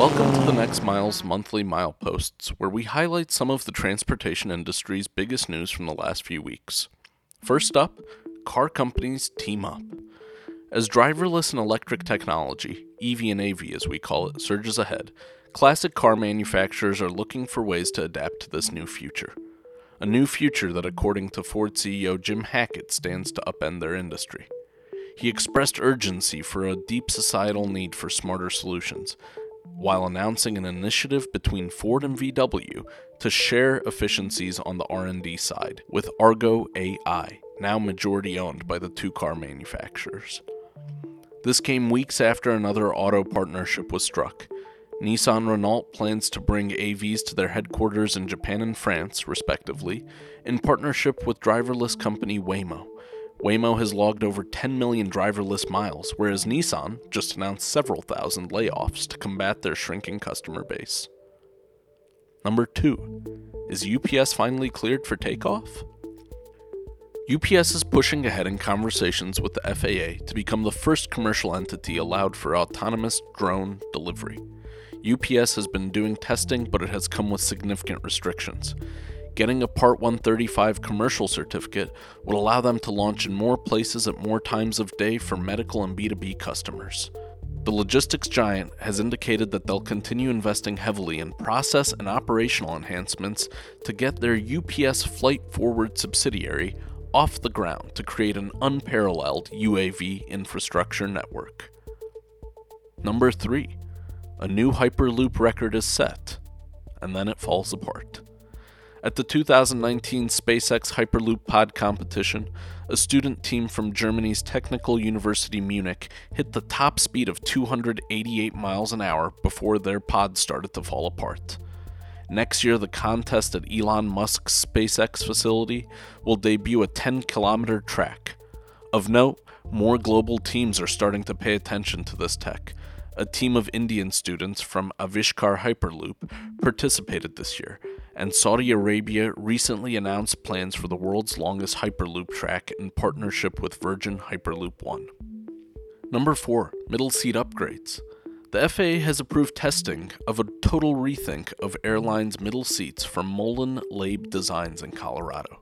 Welcome to the next Mile's monthly mileposts, where we highlight some of the transportation industry's biggest news from the last few weeks. First up, car companies team up. As driverless and electric technology, EV and AV as we call it, surges ahead, classic car manufacturers are looking for ways to adapt to this new future. A new future that, according to Ford CEO Jim Hackett, stands to upend their industry. He expressed urgency for a deep societal need for smarter solutions, while announcing an initiative between Ford and VW to share efficiencies on the R&D side with Argo AI, now majority owned by the two car manufacturers. This came weeks after another auto partnership was struck. Nissan Renault plans to bring AVs to their headquarters in Japan and France, respectively, in partnership with driverless company Waymo. Waymo has logged over 10 million driverless miles, whereas Nissan just announced several thousand layoffs to combat their shrinking customer base. Number 2. Is UPS finally cleared for takeoff? UPS is pushing ahead in conversations with the FAA to become the first commercial entity allowed for autonomous drone delivery. UPS has been doing testing, but it has come with significant restrictions. Getting a Part 135 commercial certificate would allow them to launch in more places at more times of day for medical and B2B customers. The logistics giant has indicated that they'll continue investing heavily in process and operational enhancements to get their UPS Flight Forward subsidiary off the ground to create an unparalleled UAV infrastructure network. Number 3. A new Hyperloop record is set, and then it falls apart. At the 2019 SpaceX Hyperloop Pod competition, a student team from Germany's Technical University Munich hit the top speed of 288 miles an hour before their pod started to fall apart. Next year, the contest at Elon Musk's SpaceX facility will debut a 10 kilometer track. Of note, more global teams are starting to pay attention to this tech. A team of Indian students from Avishkar Hyperloop participated this year, and Saudi Arabia recently announced plans for the world's longest Hyperloop track in partnership with Virgin Hyperloop One. Number 4. Middle seat upgrades. The FAA has approved testing of a total rethink of airlines' middle seats from Molon Labe Designs in Colorado.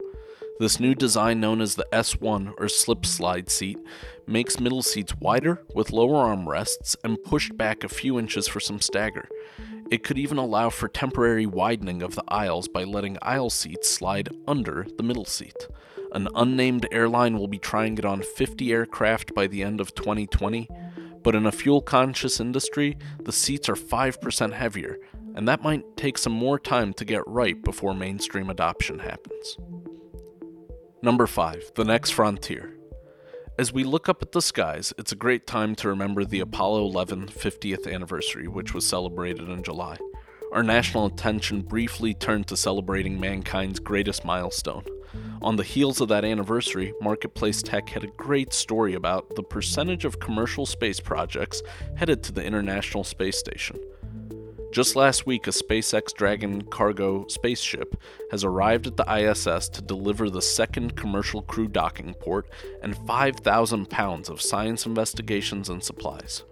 This new design, known as the S1 or slip slide seat, makes middle seats wider with lower armrests and pushed back a few inches for some stagger. It could even allow for temporary widening of the aisles by letting aisle seats slide under the middle seat. An unnamed airline will be trying it on 50 aircraft by the end of 2020 but in a fuel conscious industry, the seats are 5% heavier, and that might take some more time to get right before mainstream adoption happens. Number 5. The Next Frontier. As we look up at the skies, it's a great time to remember the Apollo 11 50th anniversary, which was celebrated in July. Our national attention briefly turned to celebrating mankind's greatest milestone on the heels of that anniversary, Marketplace Tech had a great story about the percentage of commercial space projects headed to the International Space Station. Just last week, a SpaceX Dragon cargo spaceship has arrived at the ISS to deliver the second commercial crew docking port and 5,000 pounds of science investigations and supplies.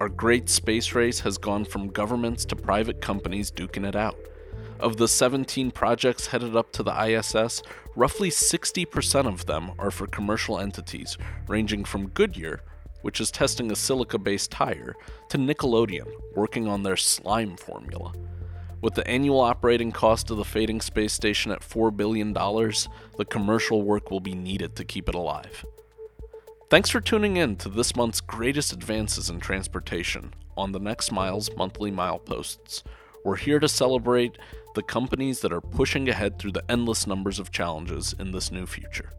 Our great space race has gone from governments to private companies duking it out. Of the 17 projects headed up to the ISS, roughly 60% of them are for commercial entities, ranging from Goodyear, which is testing a silica based tire, to Nickelodeon, working on their slime formula. With the annual operating cost of the fading space station at $4 billion, the commercial work will be needed to keep it alive. Thanks for tuning in to this month's greatest advances in transportation on the Next Mile's monthly mileposts. We're here to celebrate the companies that are pushing ahead through the endless numbers of challenges in this new future.